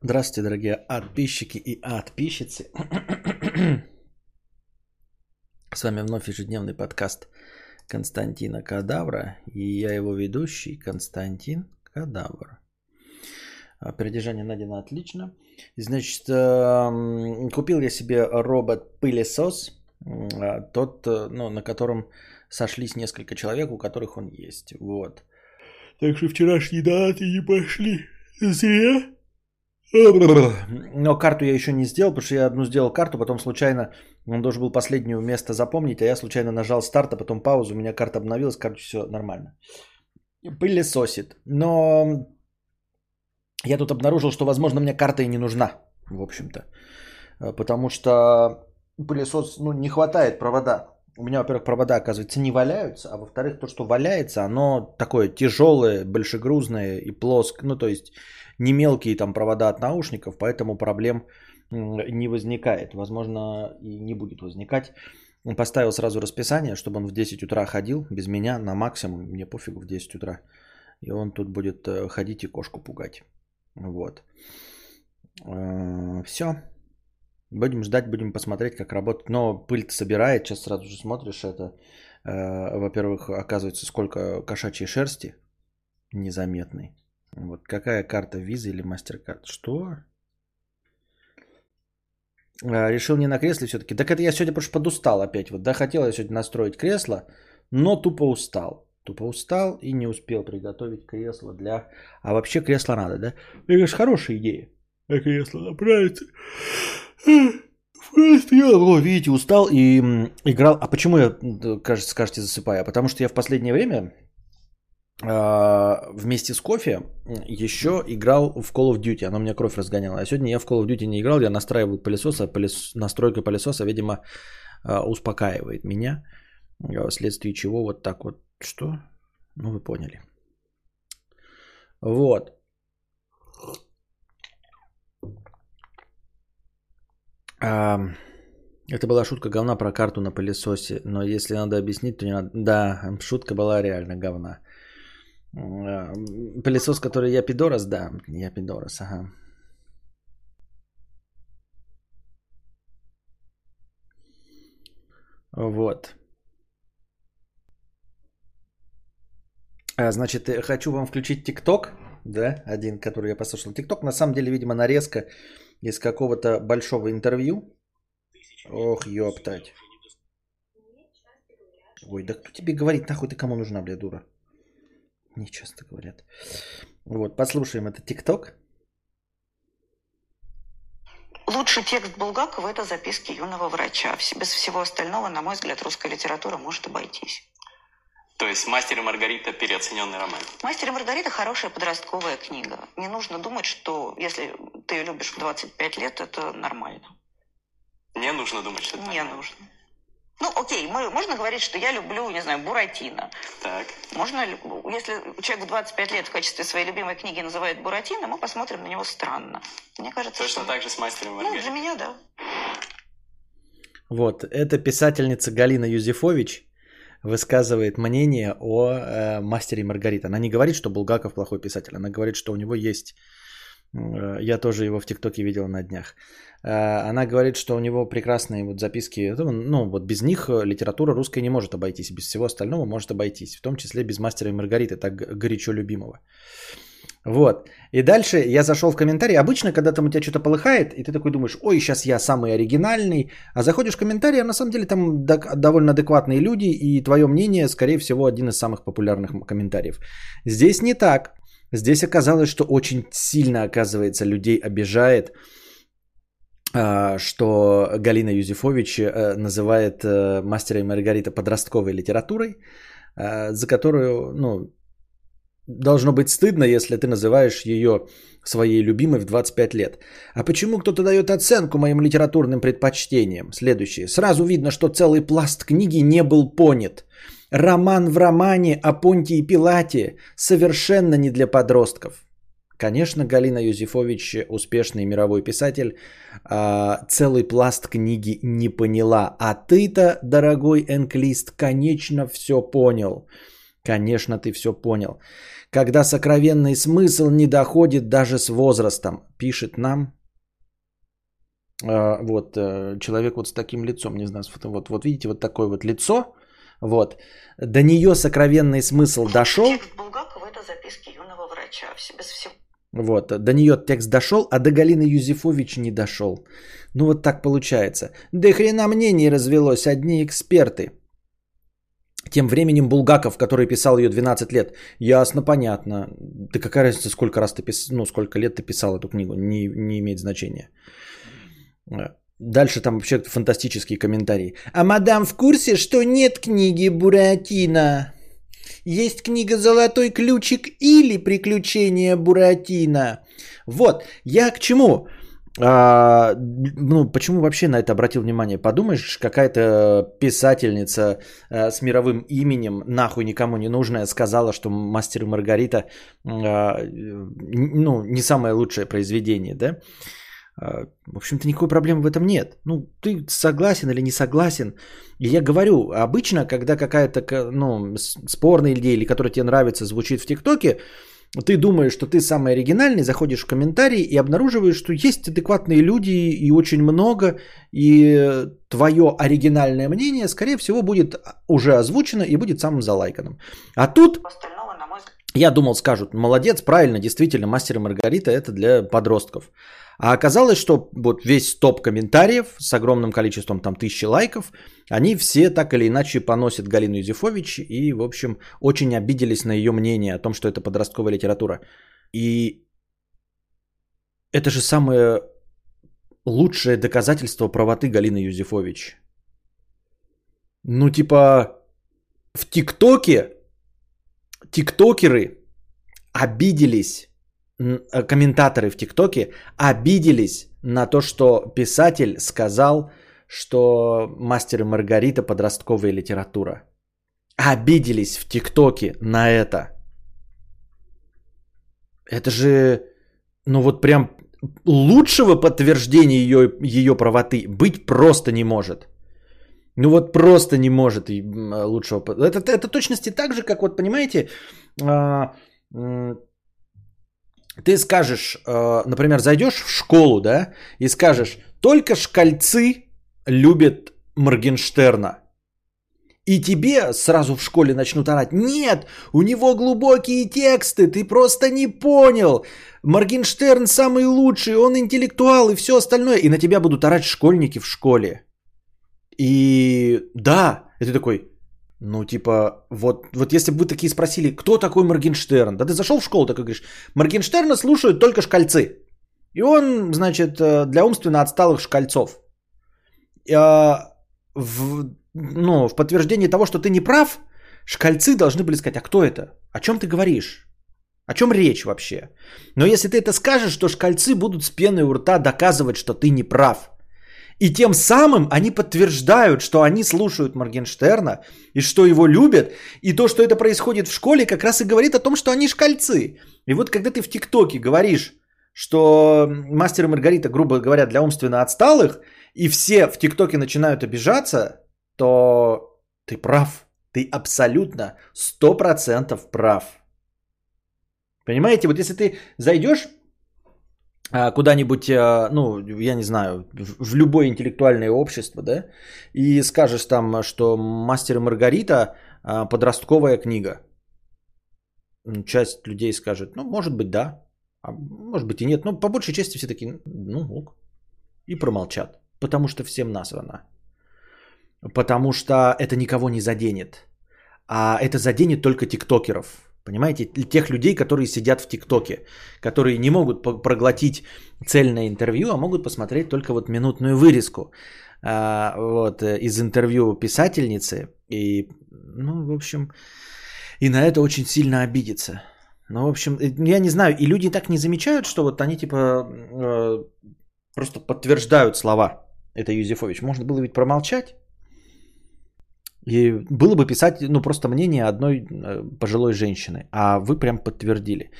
Здравствуйте, дорогие подписчики и подписчицы. С вами вновь ежедневный подкаст Константина Кадавра. И я его ведущий Константин Кадавр. А, передержание найдено отлично. Значит, эм, купил я себе робот-пылесос. А, тот, э, ну, на котором сошлись несколько человек, у которых он есть. Вот. Так что вчерашние даты не пошли. Зря. Но карту я еще не сделал, потому что я одну сделал карту, потом случайно, он должен был последнее место запомнить, а я случайно нажал старт, а потом паузу, у меня карта обновилась, короче, все нормально. Пылесосит. Но я тут обнаружил, что, возможно, мне карта и не нужна, в общем-то. Потому что пылесос, ну, не хватает провода. У меня, во-первых, провода, оказывается, не валяются, а во-вторых, то, что валяется, оно такое тяжелое, большегрузное и плоское. Ну, то есть не мелкие там провода от наушников, поэтому проблем не возникает. Возможно, и не будет возникать. Он поставил сразу расписание, чтобы он в 10 утра ходил без меня на максимум. Мне пофигу в 10 утра. И он тут будет э, ходить и кошку пугать. Вот. Э, Все. Будем ждать, будем посмотреть, как работает. Но пыль собирает. Сейчас сразу же смотришь это. Э, во-первых, оказывается, сколько кошачьей шерсти незаметной. Вот какая карта виза или мастер-карт? Что? А, решил не на кресле все-таки. Так это я сегодня просто подустал опять. Вот, да, хотел я сегодня настроить кресло, но тупо устал. Тупо устал и не успел приготовить кресло для... А вообще кресло надо, да? Это же хорошая идея. А кресло я, о, видите, устал и играл. А почему я, кажется, скажете, засыпаю? Потому что я в последнее время а, вместе с кофе еще играл в Call of Duty. Оно меня кровь разгоняло. А сегодня я в Call of Duty не играл, я настраивал пылесос, а пылес... настройка пылесоса, видимо, а, успокаивает меня. А, вследствие чего вот так вот. Что? Ну, вы поняли. Вот. Это была шутка говна про карту на пылесосе, но если надо объяснить, то не надо. Да, шутка была реально говна. Э, пылесос, который я пидорас, да, я пидорас, ага. Вот. А, значит, э, хочу вам включить ТикТок, да, один, который я послушал. ТикТок, на самом деле, видимо, нарезка из какого-то большого интервью. Ох, ёптать. Ой, да кто тебе говорит, нахуй ты кому нужна, бля, дура? Не часто говорят. Вот, послушаем это ТикТок. Лучший текст Булгакова – это записки юного врача. Без всего остального, на мой взгляд, русская литература может обойтись. То есть «Мастер и Маргарита» – переоцененный роман? «Мастер и Маргарита» – хорошая подростковая книга. Не нужно думать, что если ты ее любишь в 25 лет, это нормально. Не нужно думать, что это Не нормально. нужно. Ну, окей, мы, можно говорить, что я люблю, не знаю, Буратино. Так. Можно, ли- если человек в 25 лет в качестве своей любимой книги называет Буратино, мы посмотрим на него странно. Мне кажется, Точно что... так же с «Мастером Ну, Маргаритой». для меня, да. Вот, это писательница Галина Юзефович высказывает мнение о э, мастере Маргарита. Она не говорит, что Булгаков плохой писатель, она говорит, что у него есть... э, я тоже его в ТикТоке видел на днях. Э, она говорит, что у него прекрасные вот записки. Ну, вот без них э, литература русская не может обойтись. Без всего остального может обойтись. В том числе без мастера и Маргариты, так горячо любимого. Вот. И дальше я зашел в комментарии. Обычно, когда там у тебя что-то полыхает, и ты такой думаешь, ой, сейчас я самый оригинальный. А заходишь в комментарии, а на самом деле там довольно адекватные люди, и твое мнение, скорее всего, один из самых популярных комментариев. Здесь не так. Здесь оказалось, что очень сильно, оказывается, людей обижает, а, что Галина Юзефович э, называет э, «Мастера и Маргарита» подростковой литературой, а, за которую, ну, должно быть стыдно, если ты называешь ее своей любимой в 25 лет. А почему кто-то дает оценку моим литературным предпочтениям? Следующее. Сразу видно, что целый пласт книги не был понят. Роман в романе о Понтии Пилате совершенно не для подростков. Конечно, Галина Юзефович, успешный мировой писатель, а, целый пласт книги не поняла. А ты-то, дорогой энклист, конечно, все понял. Конечно, ты все понял. Когда сокровенный смысл не доходит даже с возрастом, пишет нам э, вот э, человек вот с таким лицом, не знаю, вот, вот видите, вот такое вот лицо, вот. До нее сокровенный смысл дошел. Текст Булгакова – это записки юного врача. Без всего вот, до нее текст дошел, а до Галины Юзефович не дошел. Ну вот так получается. Да хрена мнений развелось, одни эксперты. Тем временем Булгаков, который писал ее 12 лет, ясно, понятно. Да какая разница, сколько раз ты писал, ну сколько лет ты писал эту книгу, не, не имеет значения. Дальше там вообще фантастические комментарии. А мадам в курсе, что нет книги Буратино? Есть книга «Золотой ключик» или «Приключения Буратино». Вот, я к чему? А, ну, почему вообще на это обратил внимание? Подумаешь, какая-то писательница а, с мировым именем, нахуй никому не нужная, сказала, что «Мастер и Маргарита» а, ну, не самое лучшее произведение, да? А, в общем-то, никакой проблемы в этом нет. Ну, ты согласен или не согласен. И я говорю, обычно, когда какая-то ну, спорная идея или которая тебе нравится, звучит в ТикТоке, ты думаешь, что ты самый оригинальный, заходишь в комментарии и обнаруживаешь, что есть адекватные люди и очень много, и твое оригинальное мнение, скорее всего, будет уже озвучено и будет самым залайканным. А тут я думал, скажут, молодец, правильно, действительно, мастер и Маргарита это для подростков. А оказалось, что вот весь топ комментариев с огромным количеством там тысячи лайков, они все так или иначе поносят Галину Юзефович и, в общем, очень обиделись на ее мнение о том, что это подростковая литература. И это же самое лучшее доказательство правоты Галины Юзефович. Ну, типа, в ТикТоке тиктокеры обиделись комментаторы в ТикТоке обиделись на то, что писатель сказал, что «Мастер и Маргарита» подростковая литература. Обиделись в ТикТоке на это. Это же, ну вот прям лучшего подтверждения ее, ее правоты быть просто не может. Ну вот просто не может лучшего. Это, это точности так же, как вот, понимаете, а, ты скажешь, э, например, зайдешь в школу, да, и скажешь, только шкальцы любят Моргенштерна. И тебе сразу в школе начнут орать, нет, у него глубокие тексты, ты просто не понял. Моргенштерн самый лучший, он интеллектуал и все остальное. И на тебя будут орать школьники в школе. И да, и ты такой, ну, типа, вот, вот если бы вы такие спросили, кто такой Моргенштерн? Да ты зашел в школу, так и говоришь, Моргенштерна слушают только шкальцы. И он, значит, э, для умственно отсталых шкальцов. А, в, ну, в подтверждение того, что ты не прав, шкальцы должны были сказать, а кто это? О чем ты говоришь? О чем речь вообще? Но если ты это скажешь, то шкальцы будут с пеной у рта доказывать, что ты не прав. И тем самым они подтверждают, что они слушают Моргенштерна и что его любят. И то, что это происходит в школе, как раз и говорит о том, что они шкальцы. И вот когда ты в ТикТоке говоришь, что мастер и Маргарита, грубо говоря, для умственно отсталых, и все в ТикТоке начинают обижаться, то ты прав. Ты абсолютно 100% прав. Понимаете, вот если ты зайдешь куда-нибудь, а, ну, я не знаю, в любое интеллектуальное общество, да, и скажешь там, что «Мастер и Маргарита» а, подростковая книга. Часть людей скажет, ну, может быть, да, а может быть и нет, но по большей части все таки ну, ок, и промолчат, потому что всем насрано. Потому что это никого не заденет. А это заденет только тиктокеров, Понимаете, тех людей, которые сидят в ТикТоке, которые не могут проглотить цельное интервью, а могут посмотреть только вот минутную вырезку а, вот, э, из интервью писательницы. И, ну, в общем, и на это очень сильно обидеться. Ну, в общем, э, я не знаю, и люди так не замечают, что вот они типа э, просто подтверждают слова это Юзефович. Можно было ведь промолчать. И было бы писать, ну, просто мнение одной э, пожилой женщины, а вы прям подтвердили.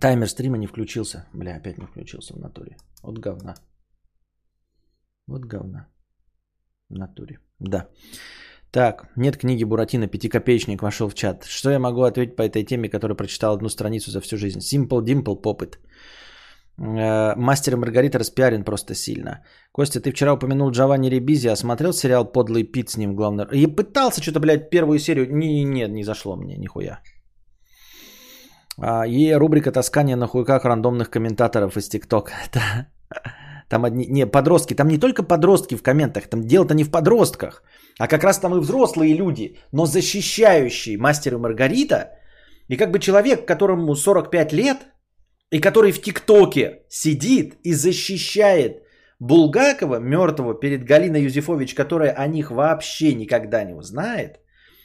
Таймер стрима не включился. Бля, опять не включился в натуре. Вот говна. Вот говна. В натуре. Да. Так, нет книги Буратино, пятикопеечник вошел в чат. Что я могу ответить по этой теме, которая прочитал одну страницу за всю жизнь? Simple Dimple Попыт. Э, Мастер и Маргарита распиарен просто сильно. Костя, ты вчера упомянул Джованни Ребизи, а смотрел сериал «Подлый Пит» с ним главный? Я пытался что-то, блядь, первую серию. Не, не, не зашло мне, нихуя. А, и рубрика «Таскание на хуйках рандомных комментаторов из ТикТок». Там одни... Не, подростки. Там не только подростки в комментах. Там дело-то не в подростках. А как раз там и взрослые люди, но защищающие мастера Маргарита. И как бы человек, которому 45 лет, и который в ТикТоке сидит и защищает Булгакова, мертвого, перед Галиной Юзефович, которая о них вообще никогда не узнает,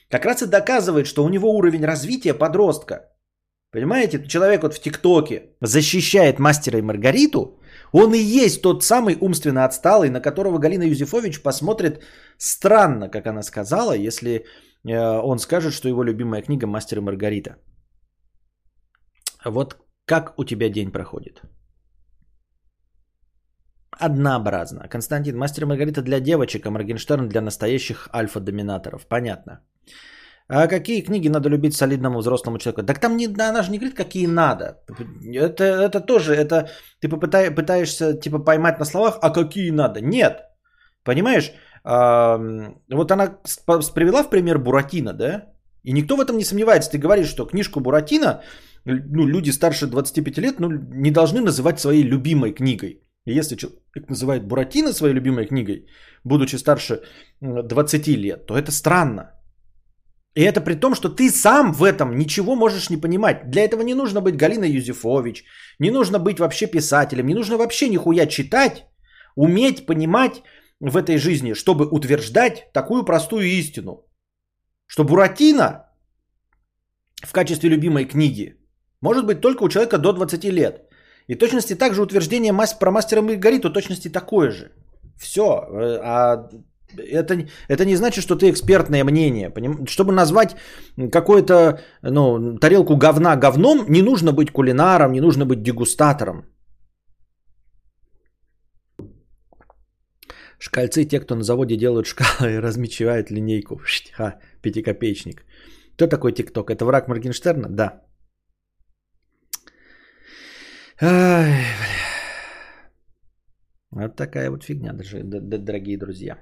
как раз и доказывает, что у него уровень развития подростка. Понимаете, человек вот в ТикТоке защищает мастера и Маргариту, он и есть тот самый умственно отсталый, на которого Галина Юзефович посмотрит странно, как она сказала, если э, он скажет, что его любимая книга «Мастер и Маргарита». Вот как у тебя день проходит? Однообразно. Константин, «Мастер Маргарита» для девочек, а Моргенштерн для настоящих альфа-доминаторов. Понятно. А какие книги надо любить солидному взрослому человеку? Так там не, она же не говорит, какие надо. Это, это тоже, это ты попытай, пытаешься типа поймать на словах, а какие надо? Нет. Понимаешь? А, вот она привела в пример Буратино, да? И никто в этом не сомневается. Ты говоришь, что книжку Буратино ну, люди старше 25 лет ну, не должны называть своей любимой книгой. И если человек называет Буратино своей любимой книгой, будучи старше 20 лет, то это странно. И это при том, что ты сам в этом ничего можешь не понимать. Для этого не нужно быть Галиной Юзефович, не нужно быть вообще писателем, не нужно вообще нихуя читать, уметь понимать в этой жизни, чтобы утверждать такую простую истину. Что Буратино в качестве любимой книги может быть только у человека до 20 лет. И точности также утверждение про мастера Маргариту точности такое же. Все. Э, а это, это не значит, что ты экспертное мнение. Поним? Чтобы назвать какую-то ну, тарелку говна говном, не нужно быть кулинаром, не нужно быть дегустатором. Шкальцы те, кто на заводе делают шкалы и размечивают линейку. Ха, пятикопеечник. Кто такой ТикТок? Это враг Моргенштерна? Да. Ай, бля. Вот такая вот фигня, даже, дорогие друзья.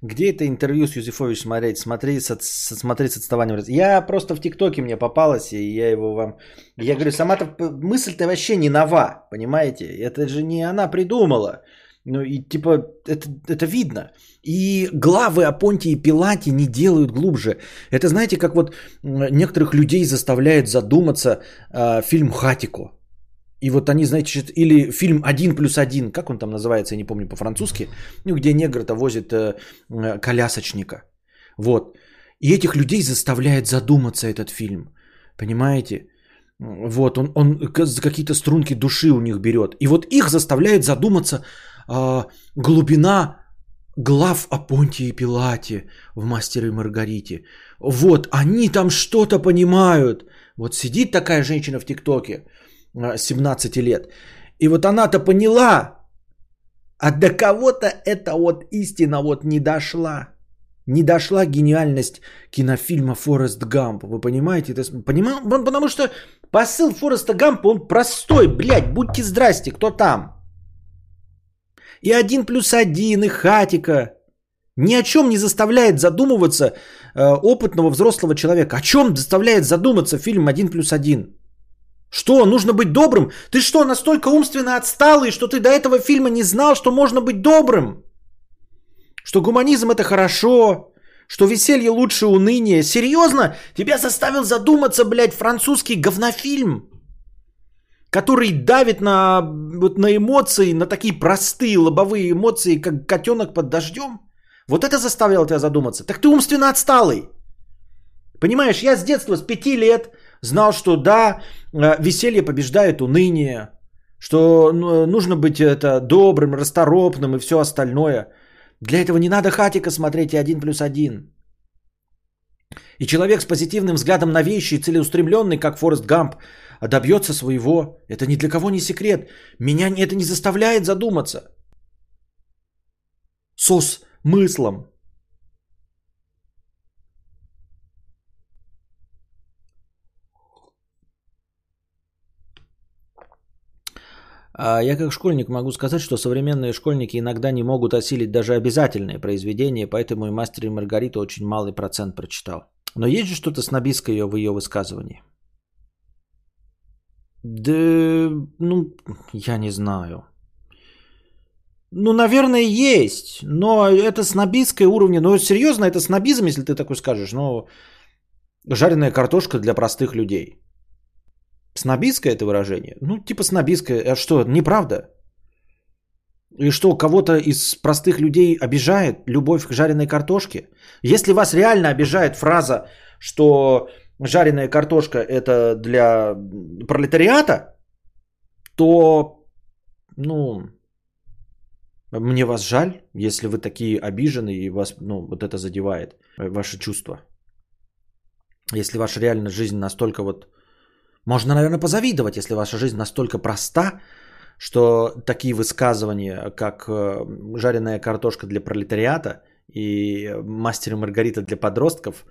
Где это интервью с Юзефович смотреть? Смотри, с, с, смотреть с отставанием. Я просто в ТикТоке мне попалось, и я его вам... Я говорю, сама-то мысль-то вообще не нова, понимаете? Это же не она придумала. Ну и типа это, это видно. И главы о Понтии и Пилате не делают глубже. Это знаете, как вот некоторых людей заставляет задуматься э, фильм «Хатико». И вот они, знаете, или фильм «Один плюс один», как он там называется, я не помню по-французски, ну, где негр-то возит э, э, колясочника. Вот. И этих людей заставляет задуматься этот фильм. Понимаете? Вот, он, он какие-то струнки души у них берет. И вот их заставляет задуматься э, глубина глав о Понтии и Пилате в «Мастере и Маргарите». Вот, они там что-то понимают. Вот сидит такая женщина в ТикТоке, 17 лет. И вот она-то поняла, а до кого-то эта вот истина вот не дошла. Не дошла гениальность кинофильма «Форест Гамп». Вы понимаете? Это, поним... Потому что посыл Фореста Гампа, он простой. Блядь, будьте здрасте, кто там? И один плюс один, и хатика. Ни о чем не заставляет задумываться э, опытного взрослого человека. О чем заставляет задуматься фильм «Один плюс один»? Что, нужно быть добрым? Ты что, настолько умственно отсталый, что ты до этого фильма не знал, что можно быть добрым? Что гуманизм это хорошо, что веселье лучше уныния. Серьезно? Тебя заставил задуматься, блядь, французский говнофильм, который давит на, вот, на эмоции, на такие простые лобовые эмоции, как котенок под дождем? Вот это заставило тебя задуматься. Так ты умственно отсталый. Понимаешь, я с детства, с пяти лет знал, что да, э, веселье побеждает уныние, что ну, нужно быть это добрым, расторопным и все остальное. Для этого не надо хатика смотреть и один плюс один. И человек с позитивным взглядом на вещи и целеустремленный, как Форест Гамп, добьется своего. Это ни для кого не секрет. Меня это не заставляет задуматься. Со смыслом. А я как школьник могу сказать, что современные школьники иногда не могут осилить даже обязательные произведения, поэтому и «Мастер и Маргарита» очень малый процент прочитал. Но есть же что-то снобистское в ее высказывании? Да, ну, я не знаю. Ну, наверное, есть, но это снобистское уровня. Ну, серьезно, это снобизм, если ты такой скажешь. Ну, жареная картошка для простых людей. Снобистское это выражение? Ну, типа снобистское. А что, неправда? И что, кого-то из простых людей обижает любовь к жареной картошке? Если вас реально обижает фраза, что жареная картошка это для пролетариата, то, ну, мне вас жаль, если вы такие обижены и вас, ну, вот это задевает ваши чувства. Если ваша реально жизнь настолько вот можно, наверное, позавидовать, если ваша жизнь настолько проста, что такие высказывания, как э, жареная картошка для пролетариата и мастер и Маргарита для подростков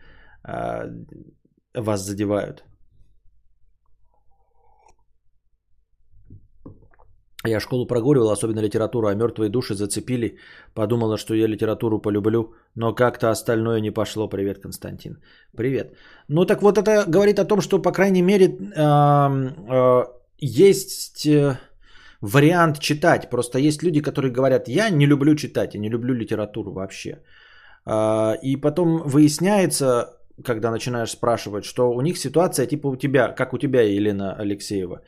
э, вас задевают. Я школу прогуливал, особенно литературу, а мертвые души зацепили. Подумала, что я литературу полюблю, но как-то остальное не пошло. Привет, Константин. Привет. Ну так вот это говорит о том, что, по крайней мере, э, есть э, вариант читать. Просто есть люди, которые говорят, я не люблю читать, я не люблю литературу вообще. Э, и потом выясняется, когда начинаешь спрашивать, что у них ситуация типа у тебя, как у тебя, Елена Алексеева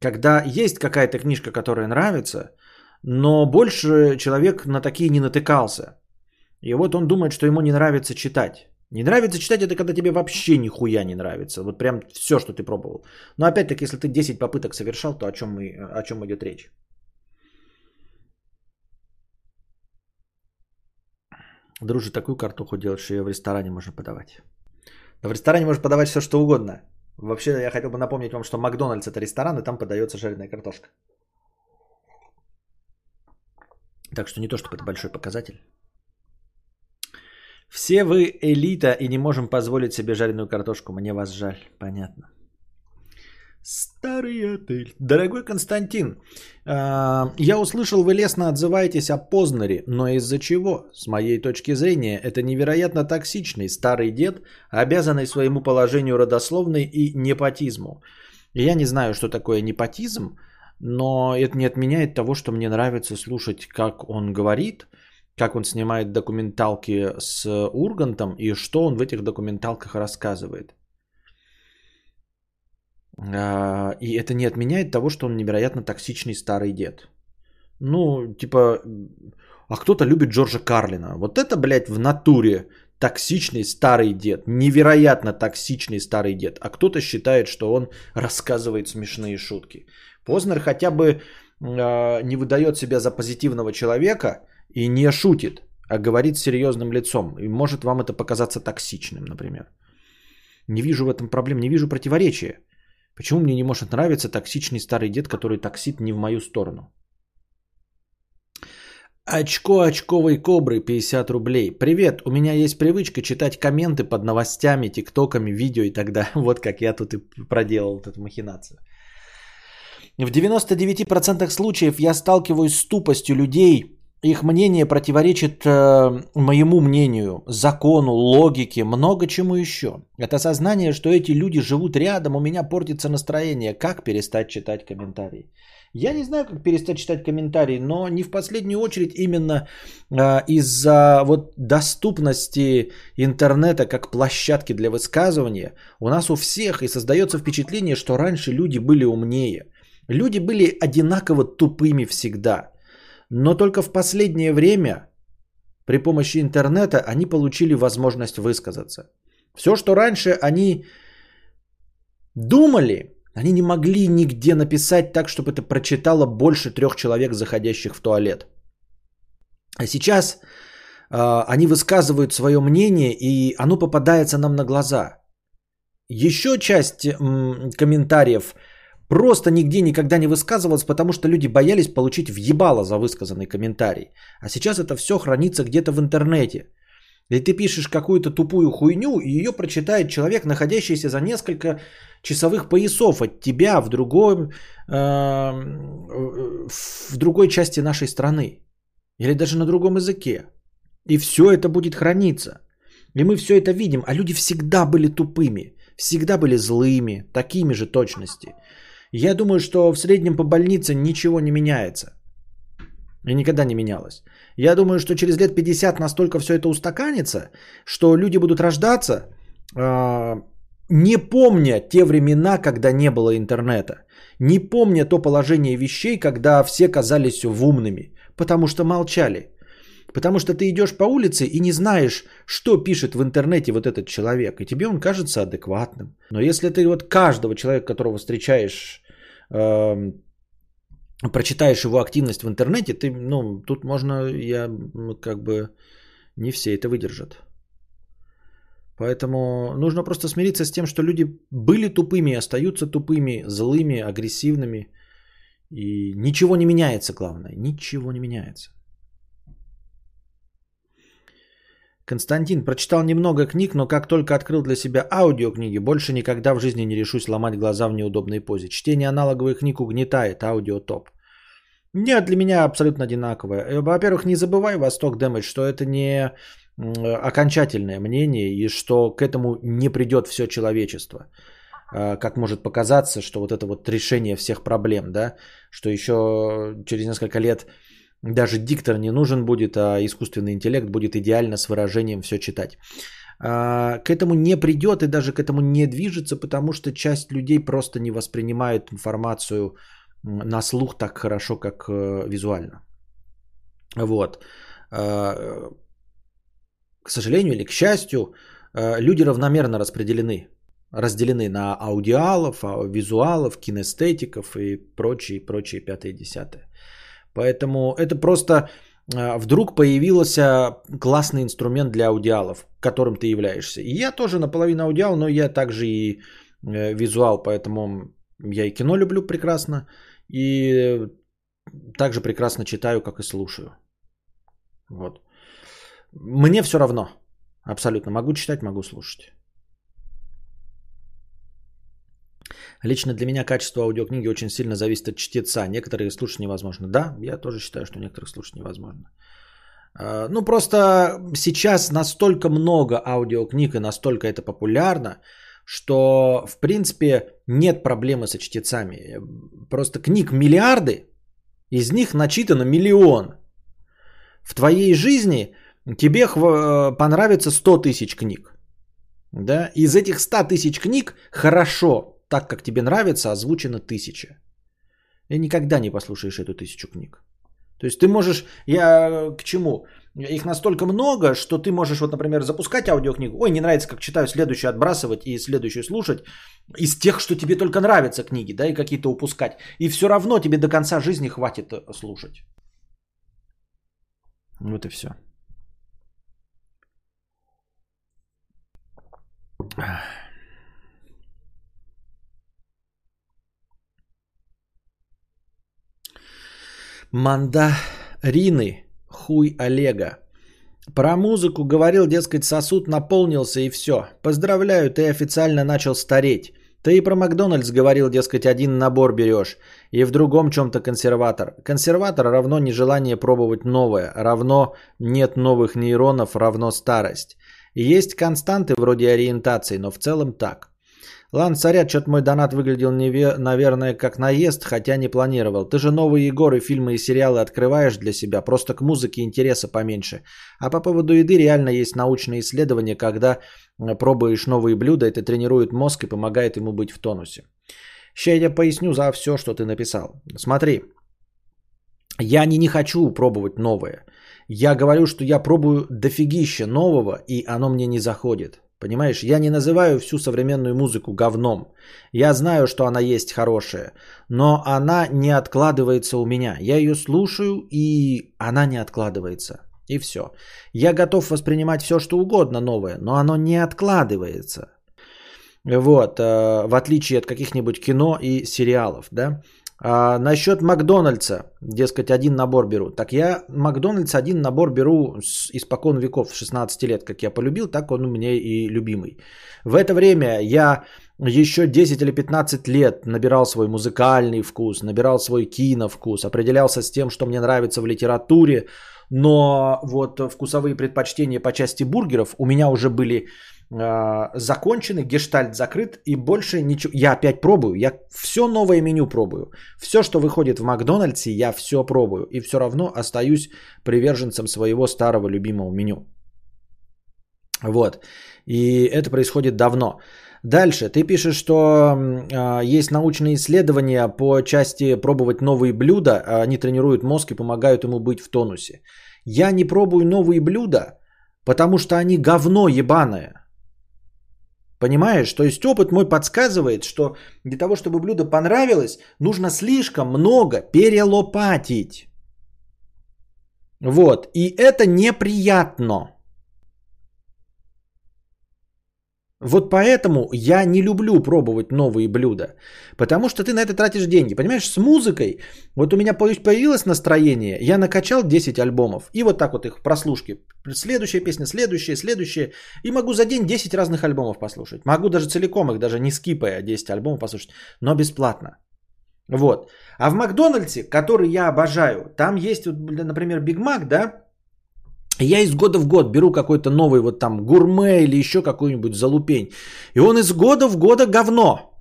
когда есть какая-то книжка, которая нравится, но больше человек на такие не натыкался. И вот он думает, что ему не нравится читать. Не нравится читать, это когда тебе вообще нихуя не нравится. Вот прям все, что ты пробовал. Но опять-таки, если ты 10 попыток совершал, то о чем, мы, о чем идет речь? Дружи, такую картоху делать, что ее в ресторане можно подавать. В ресторане можно подавать все, что угодно. Вообще, я хотел бы напомнить вам, что Макдональдс это ресторан, и там подается жареная картошка. Так что не то, чтобы это большой показатель. Все вы элита и не можем позволить себе жареную картошку. Мне вас жаль. Понятно. Старый отель. Дорогой Константин, а, я услышал, вы лестно отзываетесь о Познере, но из-за чего? С моей точки зрения, это невероятно токсичный старый дед, обязанный своему положению родословной и непотизму. Я не знаю, что такое непотизм, но это не отменяет того, что мне нравится слушать, как он говорит, как он снимает документалки с Ургантом и что он в этих документалках рассказывает. А, и это не отменяет того, что он невероятно токсичный старый дед. Ну, типа, а кто-то любит Джорджа Карлина. Вот это, блядь, в натуре токсичный старый дед. Невероятно токсичный старый дед. А кто-то считает, что он рассказывает смешные шутки. Познер хотя бы э, не выдает себя за позитивного человека и не шутит, а говорит серьезным лицом. И может вам это показаться токсичным, например. Не вижу в этом проблем, не вижу противоречия. Почему мне не может нравиться токсичный старый дед, который токсит не в мою сторону? Очко очковой кобры 50 рублей. Привет, у меня есть привычка читать комменты под новостями, тиктоками, видео и далее. Вот как я тут и проделал эту махинацию. В 99% случаев я сталкиваюсь с тупостью людей, их мнение противоречит э, моему мнению, закону, логике, много чему еще. Это сознание, что эти люди живут рядом, у меня портится настроение. Как перестать читать комментарии? Я не знаю, как перестать читать комментарии, но не в последнюю очередь именно э, из-за вот доступности интернета как площадки для высказывания у нас у всех и создается впечатление, что раньше люди были умнее. Люди были одинаково тупыми всегда – но только в последнее время при помощи интернета они получили возможность высказаться. Все, что раньше они думали, они не могли нигде написать так, чтобы это прочитало больше трех человек, заходящих в туалет. А сейчас э, они высказывают свое мнение, и оно попадается нам на глаза. Еще часть м, комментариев просто нигде никогда не высказывалась, потому что люди боялись получить въебало за высказанный комментарий. А сейчас это все хранится где-то в интернете. И ты пишешь какую-то тупую хуйню, и ее прочитает человек, находящийся за несколько часовых поясов от тебя в, другом, э, в другой части нашей страны. Или даже на другом языке. И все это будет храниться. И мы все это видим. А люди всегда были тупыми. Всегда были злыми. Такими же точности. Я думаю, что в среднем по больнице ничего не меняется. И никогда не менялось. Я думаю, что через лет 50 настолько все это устаканится, что люди будут рождаться, э, не помня те времена, когда не было интернета. Не помня то положение вещей, когда все казались умными, потому что молчали. Потому что ты идешь по улице и не знаешь, что пишет в интернете вот этот человек, и тебе он кажется адекватным. Но если ты вот каждого человека, которого встречаешь, э, прочитаешь его активность в интернете, ты, ну, тут можно, я как бы, не все это выдержат. Поэтому нужно просто смириться с тем, что люди были тупыми, остаются тупыми, злыми, агрессивными. И ничего не меняется, главное. Ничего не меняется. Константин, прочитал немного книг, но как только открыл для себя аудиокниги, больше никогда в жизни не решусь ломать глаза в неудобной позе. Чтение аналоговых книг угнетает, аудио топ. Нет, для меня абсолютно одинаковое. Э, во-первых, не забывай, Восток Дэмэдж, что это не окончательное мнение и что к этому не придет все человечество. А, как может показаться, что вот это вот решение всех проблем, да, что еще через несколько лет даже диктор не нужен будет, а искусственный интеллект будет идеально с выражением все читать. А, к этому не придет и даже к этому не движется, потому что часть людей просто не воспринимает информацию на слух так хорошо, как э, визуально. Вот. А, к сожалению или к счастью, э, люди равномерно распределены. Разделены на аудиалов, визуалов, кинестетиков и прочие, прочие пятые, десятые. Поэтому это просто э, вдруг появился классный инструмент для аудиалов, которым ты являешься. И я тоже наполовину аудиал, но я также и э, визуал, поэтому я и кино люблю прекрасно, и также прекрасно читаю, как и слушаю. Вот. Мне все равно. Абсолютно. Могу читать, могу слушать. Лично для меня качество аудиокниги очень сильно зависит от чтеца. Некоторые слушать невозможно. Да, я тоже считаю, что некоторых слушать невозможно. А, ну, просто сейчас настолько много аудиокниг и настолько это популярно, что, в принципе, нет проблемы со чтецами. Просто книг миллиарды, из них начитано миллион. В твоей жизни тебе э, понравится 100 тысяч книг. Да? Из этих 100 тысяч книг хорошо, так как тебе нравится, озвучено тысяча. И никогда не послушаешь эту тысячу книг. То есть ты можешь, я к чему? Их настолько много, что ты можешь, вот, например, запускать аудиокнигу. Ой, не нравится, как читаю, следующую отбрасывать и следующую слушать. Из тех, что тебе только нравятся книги, да, и какие-то упускать. И все равно тебе до конца жизни хватит э, слушать. Вот и все. Мандарины. Хуй Олега. Про музыку говорил, дескать, сосуд наполнился и все. Поздравляю, ты официально начал стареть. Ты и про Макдональдс говорил, дескать, один набор берешь, и в другом чем-то консерватор. Консерватор равно нежелание пробовать новое, равно нет новых нейронов, равно старость. Есть константы вроде ориентации, но в целом так. Ладно, царят, что-то мой донат выглядел, наверное, как наезд, хотя не планировал. Ты же новые Егоры, фильмы и сериалы открываешь для себя, просто к музыке интереса поменьше. А по поводу еды реально есть научные исследования, когда пробуешь новые блюда, это тренирует мозг и помогает ему быть в тонусе. Сейчас я поясню за все, что ты написал. Смотри, я не, не хочу пробовать новое. Я говорю, что я пробую дофигища нового, и оно мне не заходит. Понимаешь, я не называю всю современную музыку говном. Я знаю, что она есть хорошая, но она не откладывается у меня. Я ее слушаю, и она не откладывается. И все. Я готов воспринимать все, что угодно новое, но оно не откладывается. Вот, э, в отличие от каких-нибудь кино и сериалов, да. А насчет Макдональдса, дескать, один набор беру. Так я Макдональдс один набор беру с испокон веков, 16 лет, как я полюбил, так он у меня и любимый. В это время я еще 10 или 15 лет набирал свой музыкальный вкус, набирал свой киновкус, определялся с тем, что мне нравится в литературе, но вот вкусовые предпочтения по части бургеров у меня уже были закончены, гештальт закрыт, и больше ничего. Я опять пробую, я все новое меню пробую. Все, что выходит в Макдональдсе, я все пробую. И все равно остаюсь приверженцем своего старого любимого меню. Вот. И это происходит давно. Дальше. Ты пишешь, что э, есть научные исследования по части пробовать новые блюда. Они тренируют мозг и помогают ему быть в тонусе. Я не пробую новые блюда, потому что они говно ебаное. Понимаешь? То есть опыт мой подсказывает, что для того, чтобы блюдо понравилось, нужно слишком много перелопатить. Вот. И это неприятно. Вот поэтому я не люблю пробовать новые блюда. Потому что ты на это тратишь деньги. Понимаешь, с музыкой, вот у меня появилось настроение, я накачал 10 альбомов. И вот так вот их прослушки. Следующая песня, следующая, следующая. И могу за день 10 разных альбомов послушать. Могу даже целиком их, даже не скипая 10 альбомов послушать. Но бесплатно. Вот. А в Макдональдсе, который я обожаю, там есть, например, Биг Мак, да, я из года в год беру какой-то новый вот там гурме или еще какой-нибудь залупень. И он из года в года говно.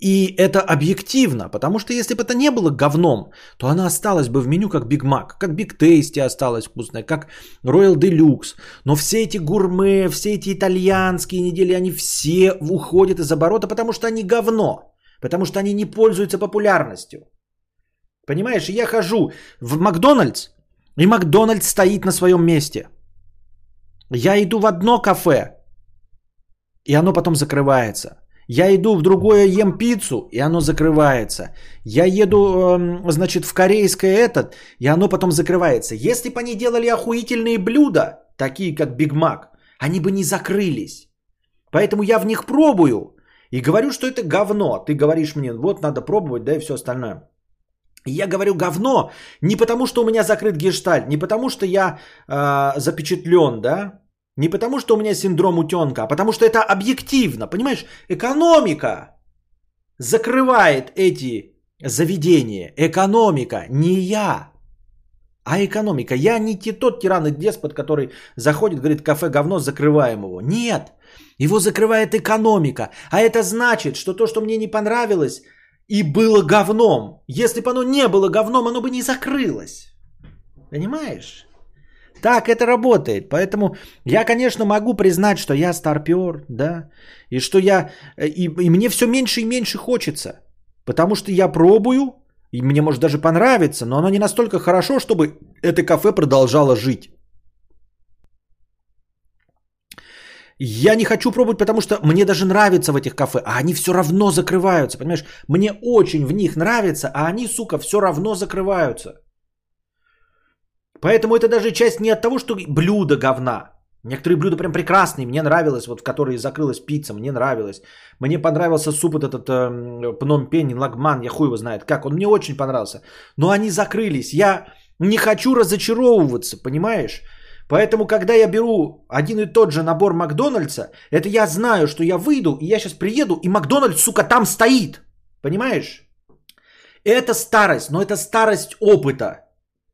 И это объективно, потому что если бы это не было говном, то она осталась бы в меню как Биг Мак, как Big Tasty осталась вкусная, как Royal Deluxe. Но все эти гурме, все эти итальянские недели, они все уходят из оборота, потому что они говно. Потому что они не пользуются популярностью. Понимаешь, я хожу в Макдональдс, и Макдональдс стоит на своем месте. Я иду в одно кафе, и оно потом закрывается. Я иду в другое, ем пиццу, и оно закрывается. Я еду, эм, значит, в корейское этот, и оно потом закрывается. Если бы они делали охуительные блюда, такие как Биг Мак, они бы не закрылись. Поэтому я в них пробую и говорю, что это говно. Ты говоришь мне, вот надо пробовать, да и все остальное. Я говорю говно не потому, что у меня закрыт гештальт, не потому, что я э, запечатлен, да, не потому, что у меня синдром утенка, а потому что это объективно, понимаешь? Экономика закрывает эти заведения. Экономика, не я, а экономика. Я не тот тиран и деспот, который заходит, говорит, кафе говно, закрываем его. Нет, его закрывает экономика. А это значит, что то, что мне не понравилось, и было говном. Если бы оно не было говном, оно бы не закрылось. Понимаешь? Так это работает. Поэтому я, конечно, могу признать, что я старпер, да, и что я... И, и мне все меньше и меньше хочется. Потому что я пробую, и мне может даже понравиться, но оно не настолько хорошо, чтобы это кафе продолжало жить. Я не хочу пробовать, потому что мне даже нравится в этих кафе, а они все равно закрываются, понимаешь? Мне очень в них нравится, а они, сука, все равно закрываются. Поэтому это даже часть не от того, что блюдо говна. Некоторые блюда прям прекрасные, мне нравилось, вот в которой закрылась пицца, мне нравилось. Мне понравился суп этот э, пномпень, лагман, я хуй его знает как, он мне очень понравился. Но они закрылись, я не хочу разочаровываться, понимаешь? Поэтому, когда я беру один и тот же набор Макдональдса, это я знаю, что я выйду, и я сейчас приеду, и Макдональдс, сука, там стоит. Понимаешь? Это старость, но это старость опыта.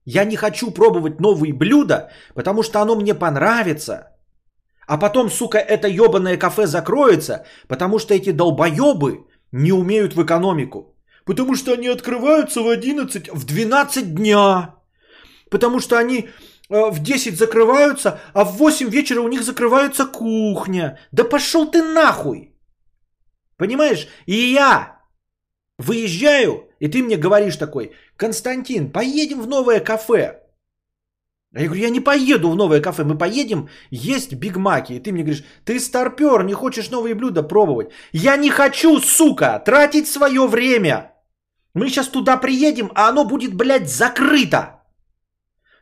Я не хочу пробовать новые блюда, потому что оно мне понравится. А потом, сука, это ебаное кафе закроется, потому что эти долбоебы не умеют в экономику. Потому что они открываются в 11, в 12 дня. Потому что они в 10 закрываются, а в 8 вечера у них закрывается кухня. Да пошел ты нахуй! Понимаешь? И я выезжаю, и ты мне говоришь такой, Константин, поедем в новое кафе. А я говорю, я не поеду в новое кафе, мы поедем есть бигмаки. И ты мне говоришь, ты старпер, не хочешь новые блюда пробовать. Я не хочу, сука, тратить свое время. Мы сейчас туда приедем, а оно будет, блядь, закрыто.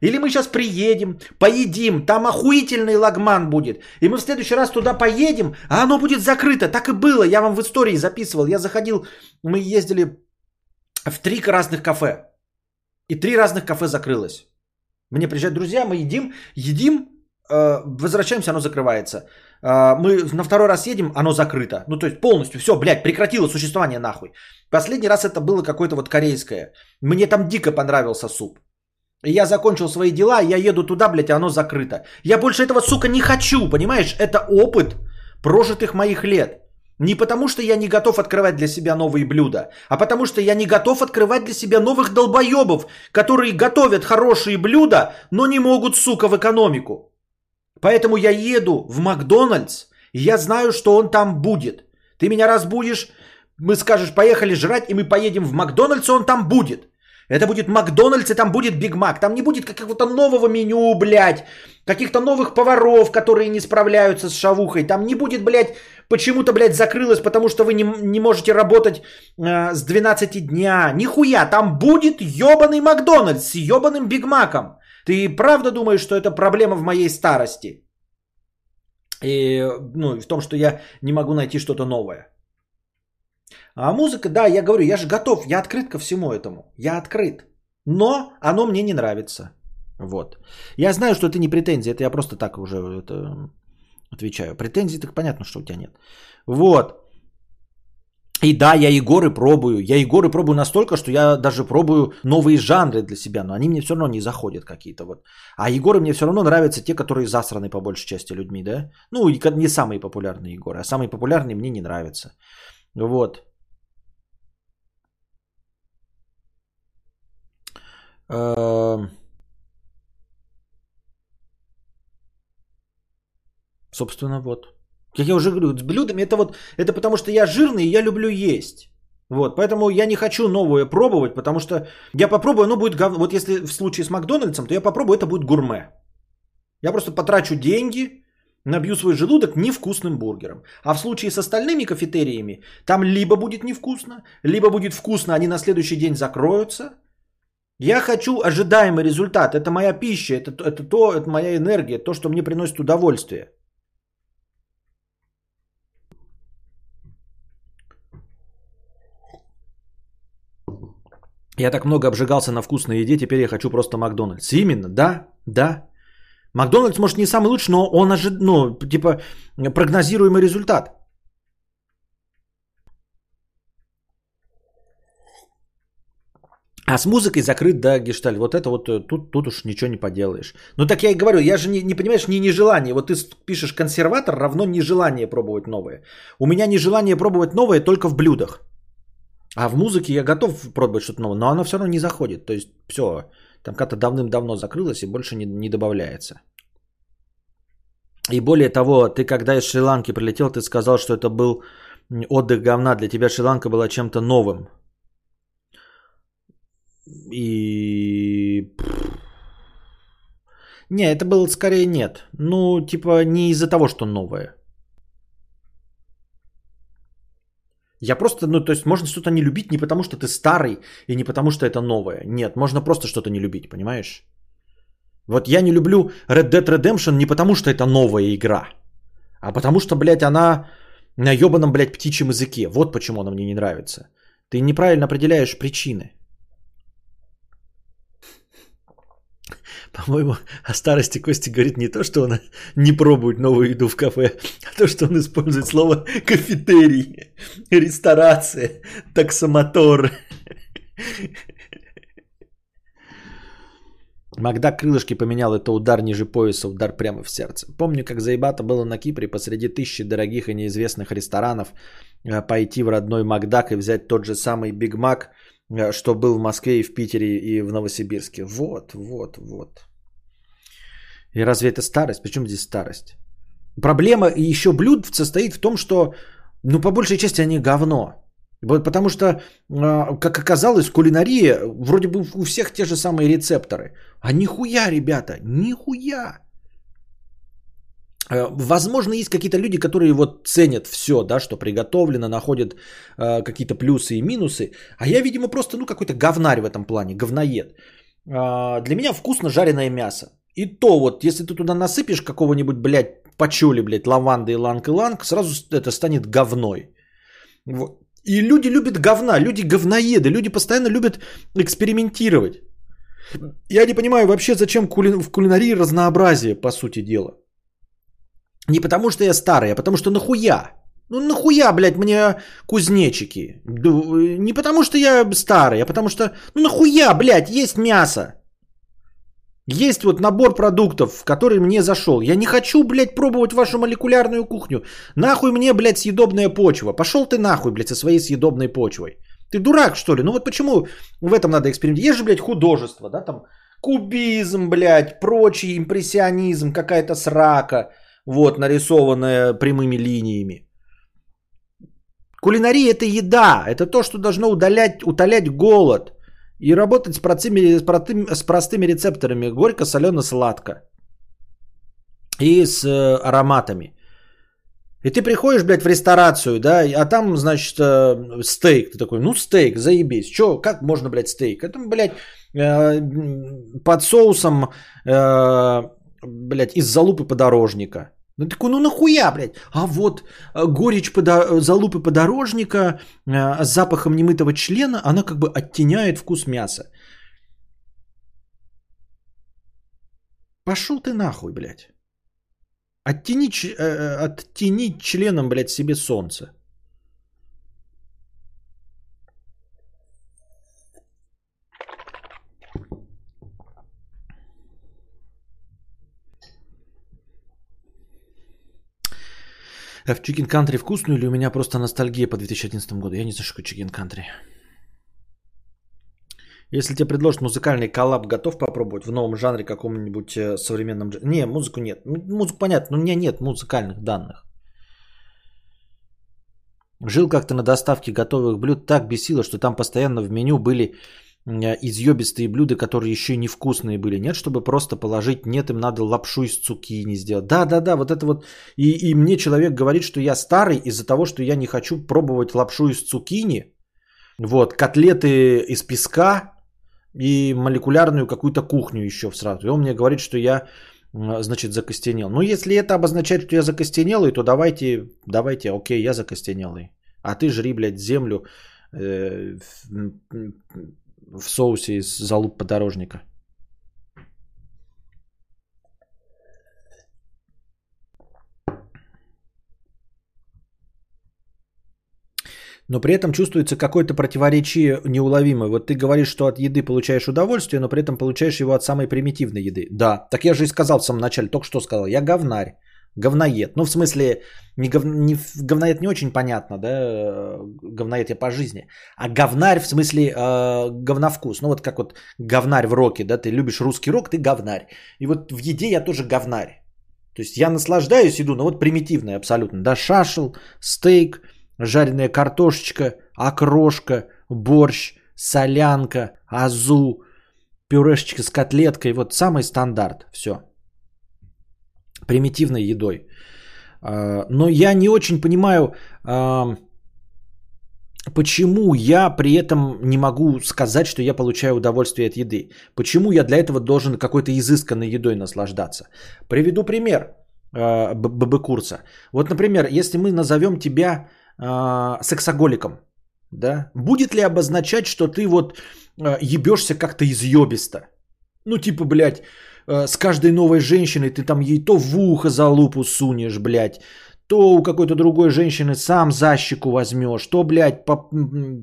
Или мы сейчас приедем, поедим, там охуительный лагман будет. И мы в следующий раз туда поедем, а оно будет закрыто. Так и было, я вам в истории записывал. Я заходил, мы ездили в три разных кафе. И три разных кафе закрылось. Мне приезжают друзья, мы едим, едим, э, возвращаемся, оно закрывается. Э, мы на второй раз едем, оно закрыто. Ну, то есть полностью все, блядь, прекратило существование нахуй. Последний раз это было какое-то вот корейское. Мне там дико понравился суп. Я закончил свои дела, я еду туда, блядь, а оно закрыто. Я больше этого, сука, не хочу, понимаешь? Это опыт прожитых моих лет. Не потому, что я не готов открывать для себя новые блюда, а потому, что я не готов открывать для себя новых долбоебов, которые готовят хорошие блюда, но не могут, сука, в экономику. Поэтому я еду в Макдональдс, и я знаю, что он там будет. Ты меня разбудишь, мы скажешь, поехали жрать, и мы поедем в Макдональдс, и он там будет. Это будет Макдональдс, и там будет Биг Мак. Там не будет какого-то нового меню, блядь. Каких-то новых поваров, которые не справляются с шавухой. Там не будет, блядь, почему-то, блядь, закрылось, потому что вы не, не можете работать э, с 12 дня. Нихуя, там будет ебаный Макдональдс с ебаным Биг Маком. Ты правда думаешь, что это проблема в моей старости? И, ну, в том, что я не могу найти что-то новое. А музыка, да, я говорю, я же готов, я открыт ко всему этому. Я открыт. Но оно мне не нравится. Вот. Я знаю, что это не претензия, это я просто так уже это, отвечаю. Претензий так понятно, что у тебя нет. Вот. И да, я Егоры пробую. Я Егоры пробую настолько, что я даже пробую новые жанры для себя, но они мне все равно не заходят какие-то. Вот. А Егоры мне все равно нравятся те, которые засраны по большей части людьми, да? Ну, не самые популярные Егоры, а самые популярные мне не нравятся. Вот. Собственно, вот. Как я уже говорю, с блюдами это вот, это потому что я жирный я люблю есть. Вот, поэтому я не хочу новое пробовать, потому что я попробую, оно будет говно. Вот если в случае с Макдональдсом, то я попробую, это будет гурме. Я просто потрачу деньги, набью свой желудок невкусным бургером. А в случае с остальными кафетериями, там либо будет невкусно, либо будет вкусно, они на следующий день закроются, я хочу ожидаемый результат. Это моя пища, это, это то, это моя энергия, то, что мне приносит удовольствие. Я так много обжигался на вкусной еде, теперь я хочу просто Макдональдс. Именно, да, да. Макдональдс, может, не самый лучший, но он ожид... ну, типа, прогнозируемый результат. А с музыкой закрыт, да, гешталь. Вот это вот э, тут, тут уж ничего не поделаешь. Ну так я и говорю, я же не, не понимаешь, не нежелание. Вот ты пишешь консерватор равно нежелание пробовать новое. У меня нежелание пробовать новое только в блюдах. А в музыке я готов пробовать что-то новое, но оно все равно не заходит. То есть все, там как-то давным-давно закрылось и больше не, не добавляется. И более того, ты когда из Шри-Ланки прилетел, ты сказал, что это был отдых говна. Для тебя Шри-Ланка была чем-то новым. И... Не, это было скорее нет. Ну, типа, не из-за того, что новое. Я просто, ну, то есть можно что-то не любить не потому, что ты старый и не потому, что это новое. Нет, можно просто что-то не любить, понимаешь? Вот я не люблю Red Dead Redemption не потому, что это новая игра, а потому что, блядь, она на ебаном, блядь, птичьем языке. Вот почему она мне не нравится. Ты неправильно определяешь причины. По-моему, о старости Кости говорит не то, что он не пробует новую еду в кафе, а то, что он использует слово кафетерий, ресторация, таксомотор. Макдак крылышки поменял, это удар ниже пояса, удар прямо в сердце. Помню, как заебато было на Кипре посреди тысячи дорогих и неизвестных ресторанов э, пойти в родной Макдак и взять тот же самый Биг Мак – что был в Москве и в Питере и в Новосибирске. Вот, вот, вот. И разве это старость? Почему здесь старость? Проблема еще блюд состоит в том, что, ну, по большей части они говно. Потому что, а, как оказалось, кулинария, вроде бы у всех те же самые рецепторы. А нихуя, ребята, нихуя. Э, возможно, есть какие-то люди, которые вот ценят все, да, что приготовлено, находят э, какие-то плюсы и минусы. А я, видимо, просто, ну, какой-то говнарь в этом плане, говноед. а, для меня вкусно жареное мясо. И то вот, если ты туда насыпешь какого-нибудь, блядь, пачули, блядь, лаванды и ланг-иланг, сразу это станет говной. Вот. И люди любят говна, люди говноеды, люди постоянно любят экспериментировать. Я не понимаю вообще, зачем кули... в кулинарии разнообразие, по сути дела. Не потому что я старый, а потому что нахуя? Ну нахуя, блядь, мне кузнечики? Не потому что я старый, а потому что... Ну нахуя, блядь, есть мясо? Есть вот набор продуктов, который мне зашел. Я не хочу, блядь, пробовать вашу молекулярную кухню. Нахуй мне, блядь, съедобная почва. Пошел ты нахуй, блядь, со своей съедобной почвой. Ты дурак, что ли? Ну вот почему в этом надо экспериментировать? Есть же, блядь, художество, да, там кубизм, блядь, прочий импрессионизм, какая-то срака, вот, нарисованная прямыми линиями. Кулинария это еда, это то, что должно удалять, утолять голод – и работать с простыми, с простыми, с простыми рецепторами. Горько, солено, сладко. И с э, ароматами. И ты приходишь, блядь, в ресторацию, да, а там, значит, э, стейк. Ты такой, ну стейк, заебись. Че, как можно, блядь, стейк? Это, блядь, э, под соусом, блядь, из залупы подорожника. Ну такой, ну нахуя, блядь? А вот э, горечь подо... залупы подорожника э, с запахом немытого члена, она как бы оттеняет вкус мяса. Пошел ты нахуй, блядь. Оттяни, э, э, оттяни членом, блядь, себе солнце. А в Chicken Country вкусную или у меня просто ностальгия по 2011 году? Я не знаю, что Chicken Country. Если тебе предложат музыкальный коллаб, готов попробовать в новом жанре каком-нибудь э, современном... Не, музыку нет. Музыку понятно, но у меня нет музыкальных данных. Жил как-то на доставке готовых блюд так бесило, что там постоянно в меню были изъебистые блюда, которые еще невкусные были. Нет, чтобы просто положить, нет, им надо лапшу из цукини сделать. Да, да, да, вот это вот. И, и мне человек говорит, что я старый из-за того, что я не хочу пробовать лапшу из цукини. Вот, котлеты из песка и молекулярную какую-то кухню еще сразу. И он мне говорит, что я, значит, закостенел. Ну, если это обозначает, что я закостенелый, то давайте, давайте, окей, я закостенелый. А ты жри, блядь, землю, э, в соусе из залуп подорожника. но при этом чувствуется какое-то противоречие неуловимое. Вот ты говоришь, что от еды получаешь удовольствие, но при этом получаешь его от самой примитивной еды. Да, так я же и сказал в самом начале, только что сказал, я говнарь. Говноед. Ну, в смысле, не, гов... не говноед не очень понятно, да, говноед я по жизни. А говнарь в смысле э, говновкус. Ну, вот как вот говнарь в роке, да, ты любишь русский рок, ты говнарь. И вот в еде я тоже говнарь. То есть я наслаждаюсь еду, но вот примитивная абсолютно. Да, шашел, стейк, жареная картошечка, окрошка, борщ, солянка, азу, пюрешечка с котлеткой. Вот самый стандарт. Все примитивной едой. А, но я не очень понимаю, а, почему я при этом не могу сказать, что я получаю удовольствие от еды. Почему я для этого должен какой-то изысканной едой наслаждаться. Приведу пример а, ББ-курса. Вот, например, если мы назовем тебя сексоголиком, да, будет ли обозначать, что ты вот ебешься как-то изъебисто? Ну, типа, блядь, с каждой новой женщиной ты там ей то в ухо за лупу сунешь, блядь, то у какой-то другой женщины сам за щеку возьмешь, то, блядь,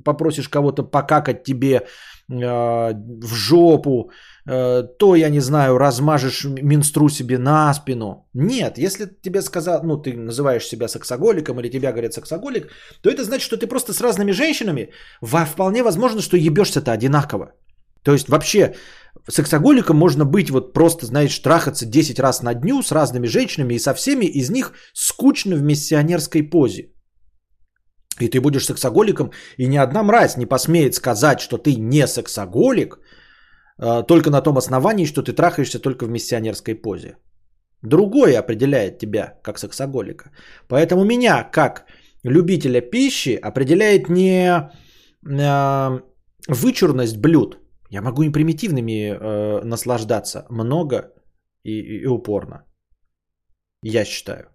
попросишь кого-то покакать тебе э, в жопу, э, то, я не знаю, размажешь минстру себе на спину. Нет, если тебе сказал, ну, ты называешь себя сексоголиком или тебя говорят сексоголик, то это значит, что ты просто с разными женщинами, вполне возможно, что ебешься-то одинаково. То есть вообще Сексоголиком можно быть вот просто, знаешь, трахаться 10 раз на дню с разными женщинами и со всеми из них скучно в миссионерской позе. И ты будешь сексоголиком, и ни одна мразь не посмеет сказать, что ты не сексоголик, а, только на том основании, что ты трахаешься только в миссионерской позе. Другое определяет тебя как сексоголика. Поэтому меня как любителя пищи определяет не а, вычурность блюд, Я могу и примитивными э, наслаждаться много и, и, и упорно. Я считаю.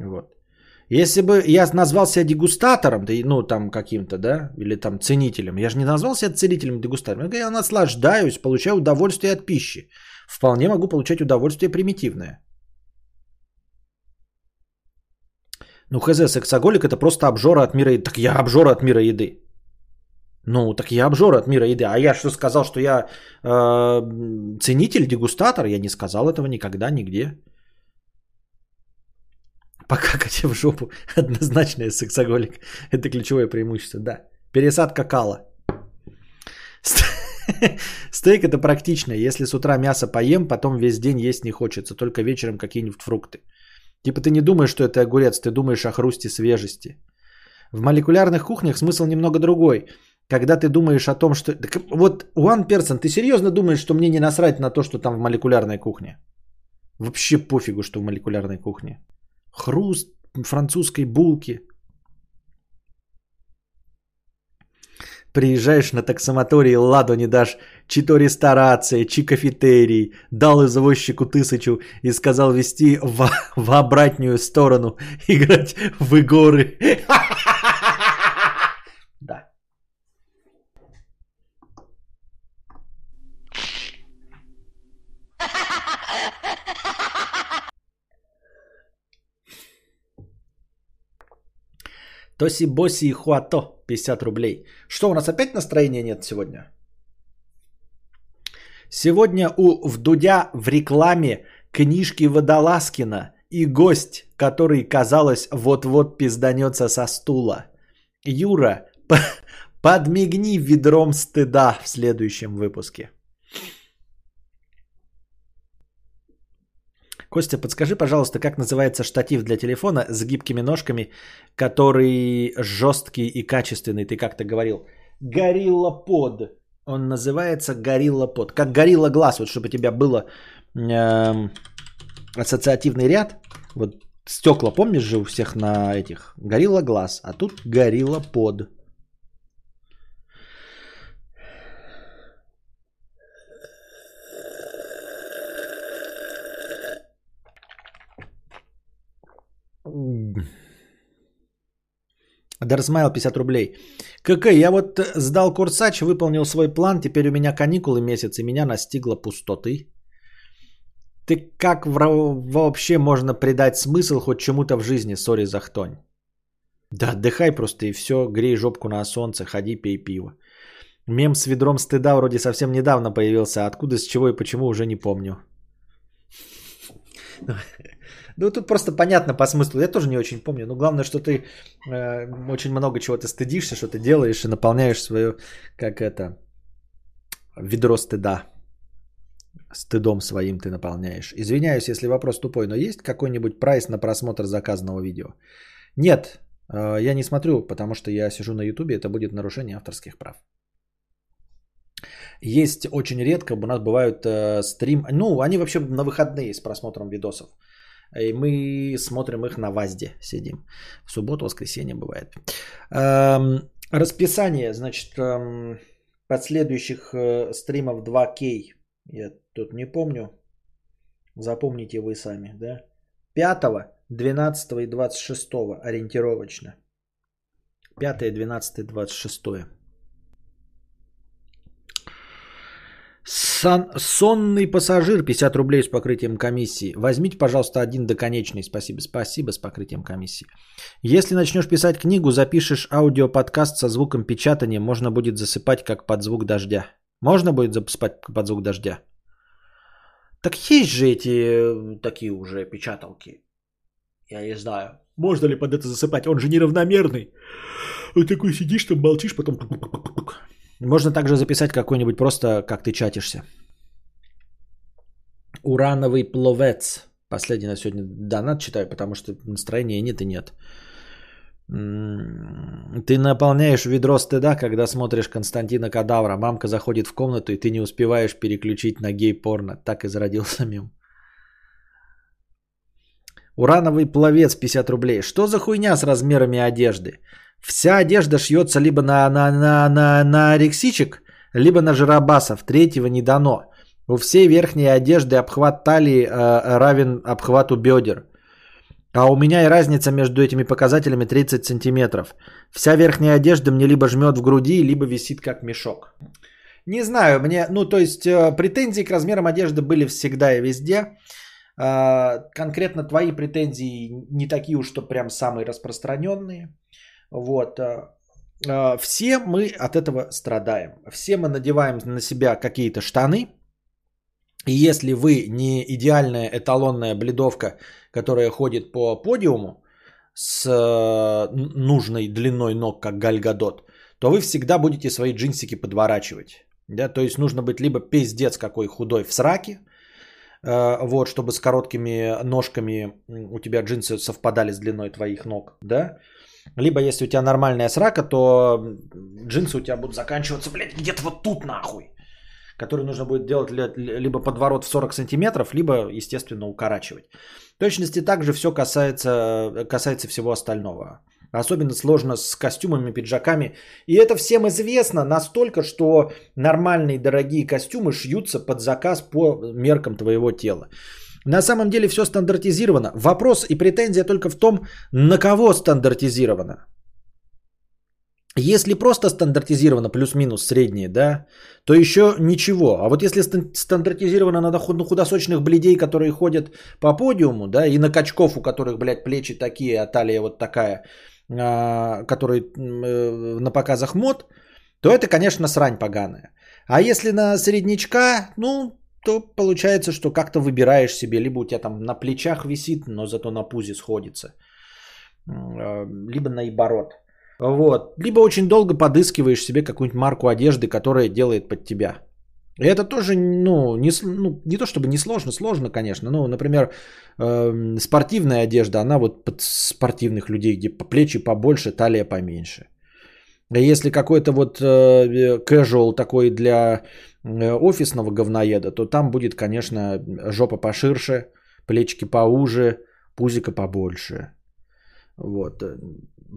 Вот. Если бы я назвал себя дегустатором, да, ну там каким-то, да, или там ценителем, я же не назвал себя целителем, дегустатором. Я наслаждаюсь, получаю удовольствие от пищи. Вполне могу получать удовольствие примитивное. Ну, хз, сексоголик это просто обжора от мира еды. Так я обжора от мира еды. Ну, так я обжора от мира еды. А я что сказал, что я э, ценитель, дегустатор? Я не сказал этого никогда, нигде. Покакать в жопу. Однозначно сексоголик. Это ключевое преимущество, да. Пересадка кала. Стейк это практично. Если с утра мясо поем, потом весь день есть не хочется. Только вечером какие-нибудь фрукты. Типа ты не думаешь, что это огурец, ты думаешь о хрусте свежести. В молекулярных кухнях смысл немного другой. Когда ты думаешь о том, что... Вот, one person, ты серьезно думаешь, что мне не насрать на то, что там в молекулярной кухне? Вообще пофигу, что в молекулярной кухне. Хруст французской булки. Приезжаешь на таксомоторе, ладу не дашь, чи то ресторация, чи кафетерий. Дал извозчику тысячу и сказал вести в, в обратную сторону, играть в игоры. Да. Тоси Боси и Хуато 50 рублей. Что, у нас опять настроения нет сегодня? Сегодня у Вдудя в рекламе книжки Водолазкина и гость, который, казалось, вот-вот пизданется со стула. Юра, подмигни ведром стыда в следующем выпуске. Костя, подскажи, пожалуйста, как называется штатив для телефона с гибкими ножками, который жесткий и качественный, ты как-то говорил. Горилла под. Он называется Горилла под. Как Горилла глаз, вот чтобы у тебя было э, ассоциативный ряд. Вот стекла, помнишь же у всех на этих? Горилла глаз, а тут Горилла под. Дарсмайл 50 рублей. КК, я вот сдал курсач, выполнил свой план, теперь у меня каникулы месяц, и меня настигла пустоты. Ты как вообще можно придать смысл хоть чему-то в жизни, сори за хтонь? Да отдыхай просто и все, грей жопку на солнце, ходи пей пиво. Мем с ведром стыда вроде совсем недавно появился, откуда, с чего и почему уже не помню. Ну, тут просто понятно по смыслу. Я тоже не очень помню. Но главное, что ты э, очень много чего ты стыдишься, что ты делаешь и наполняешь свое, как это, ведро стыда. Стыдом своим ты наполняешь. Извиняюсь, если вопрос тупой, но есть какой-нибудь прайс на просмотр заказанного видео? Нет, э, я не смотрю, потому что я сижу на ютубе, это будет нарушение авторских прав. Есть очень редко, у нас бывают э, стрим, ну, они вообще на выходные с просмотром видосов. И мы смотрим их на ВАЗДе, сидим. В субботу, воскресенье бывает. Эм, расписание, значит, эм, последующих э, стримов 2К. Я тут не помню. Запомните вы сами, да? 5, 12 и 26 ориентировочно. 5, 12, 26. Сон, сонный пассажир, 50 рублей с покрытием комиссии. Возьмите, пожалуйста, один доконечный. Спасибо, спасибо с покрытием комиссии. Если начнешь писать книгу, запишешь аудиоподкаст со звуком печатания, можно будет засыпать как под звук дождя. Можно будет засыпать под звук дождя? Так есть же эти э, такие уже печаталки. Я не знаю. Можно ли под это засыпать? Он же неравномерный. Вот такой сидишь, там молчишь, потом... Можно также записать какой-нибудь просто, как ты чатишься. Урановый пловец. Последний на сегодня донат читаю, потому что настроения нет и нет. Ты наполняешь ведро стыда, когда смотришь Константина Кадавра. Мамка заходит в комнату, и ты не успеваешь переключить на гей-порно. Так и зародился мем. Урановый пловец 50 рублей. Что за хуйня с размерами одежды? Вся одежда шьется либо на, на, на, на, на рексичек, либо на жиробасов. Третьего не дано. У всей верхней одежды обхват талии э, равен обхвату бедер. А у меня и разница между этими показателями 30 сантиметров. Вся верхняя одежда мне либо жмет в груди, либо висит как мешок. Не знаю, мне, ну то есть э, претензии к размерам одежды были всегда и везде. Э, конкретно твои претензии не такие уж, что прям самые распространенные. Вот. Э, э, все мы от этого страдаем. Все мы надеваем на себя какие-то штаны. И если вы не идеальная эталонная бледовка, которая ходит по подиуму с э, нужной длиной ног, как Гальгадот, то вы всегда будете свои джинсики подворачивать. Да? То есть нужно быть либо пиздец какой худой в сраке, вот, чтобы с короткими ножками у тебя джинсы совпадали с длиной твоих ног, да, либо если у тебя нормальная срака, то джинсы у тебя будут заканчиваться, блядь, где-то вот тут нахуй который нужно будет делать либо подворот в 40 сантиметров, либо, естественно, укорачивать. В точности также все касается, касается всего остального. Особенно сложно с костюмами, пиджаками. И это всем известно настолько, что нормальные дорогие костюмы шьются под заказ по меркам твоего тела. На самом деле все стандартизировано. Вопрос и претензия только в том, на кого стандартизировано. Если просто стандартизировано плюс-минус средние, да, то еще ничего. А вот если стандартизировано на худосочных бледей, которые ходят по подиуму, да, и на качков, у которых, блядь, плечи такие, а талия вот такая, а, которые э, на показах мод, то это, конечно, срань поганая. А если на среднячка, ну, то получается, что как-то выбираешь себе, либо у тебя там на плечах висит, но зато на пузе сходится, а, либо наоборот. Вот. Либо очень долго подыскиваешь себе какую-нибудь марку одежды, которая делает под тебя. И это тоже, ну не, ну, не то чтобы не сложно, сложно, конечно. Ну, например, э, спортивная одежда, она вот под спортивных людей, где по плечи побольше, талия поменьше. Если какой-то вот э, casual такой для э, офисного говноеда, то там будет, конечно, жопа поширше, плечики поуже, пузика побольше. Вот.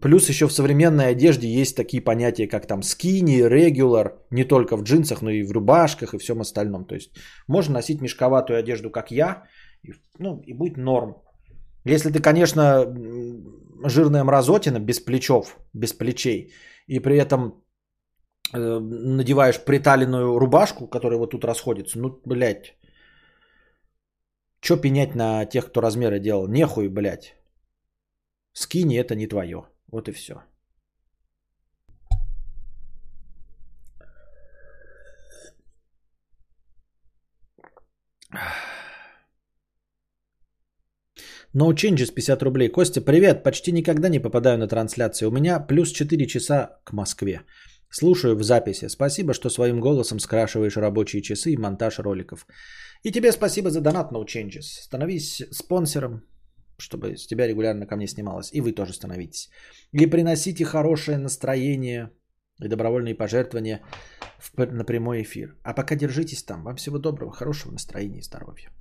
Плюс еще в современной одежде есть такие понятия, как там скини, регуляр, не только в джинсах, но и в рубашках и всем остальном. То есть можно носить мешковатую одежду, как я, и, ну, и будет норм. Если ты, конечно, жирная мразотина, без плечов, без плечей, и при этом э, надеваешь приталенную рубашку, которая вот тут расходится, ну, блядь, что пенять на тех, кто размеры делал? Нехуй, блядь. Скини это не твое. Вот и все. No Changes 50 рублей. Костя, привет. Почти никогда не попадаю на трансляции. У меня плюс 4 часа к Москве. Слушаю в записи. Спасибо, что своим голосом скрашиваешь рабочие часы и монтаж роликов. И тебе спасибо за донат No Changes. Становись спонсором, чтобы с тебя регулярно ко мне снималось. И вы тоже становитесь. И приносите хорошее настроение и добровольные пожертвования в, на прямой эфир. А пока держитесь там. Вам всего доброго, хорошего настроения и здоровья.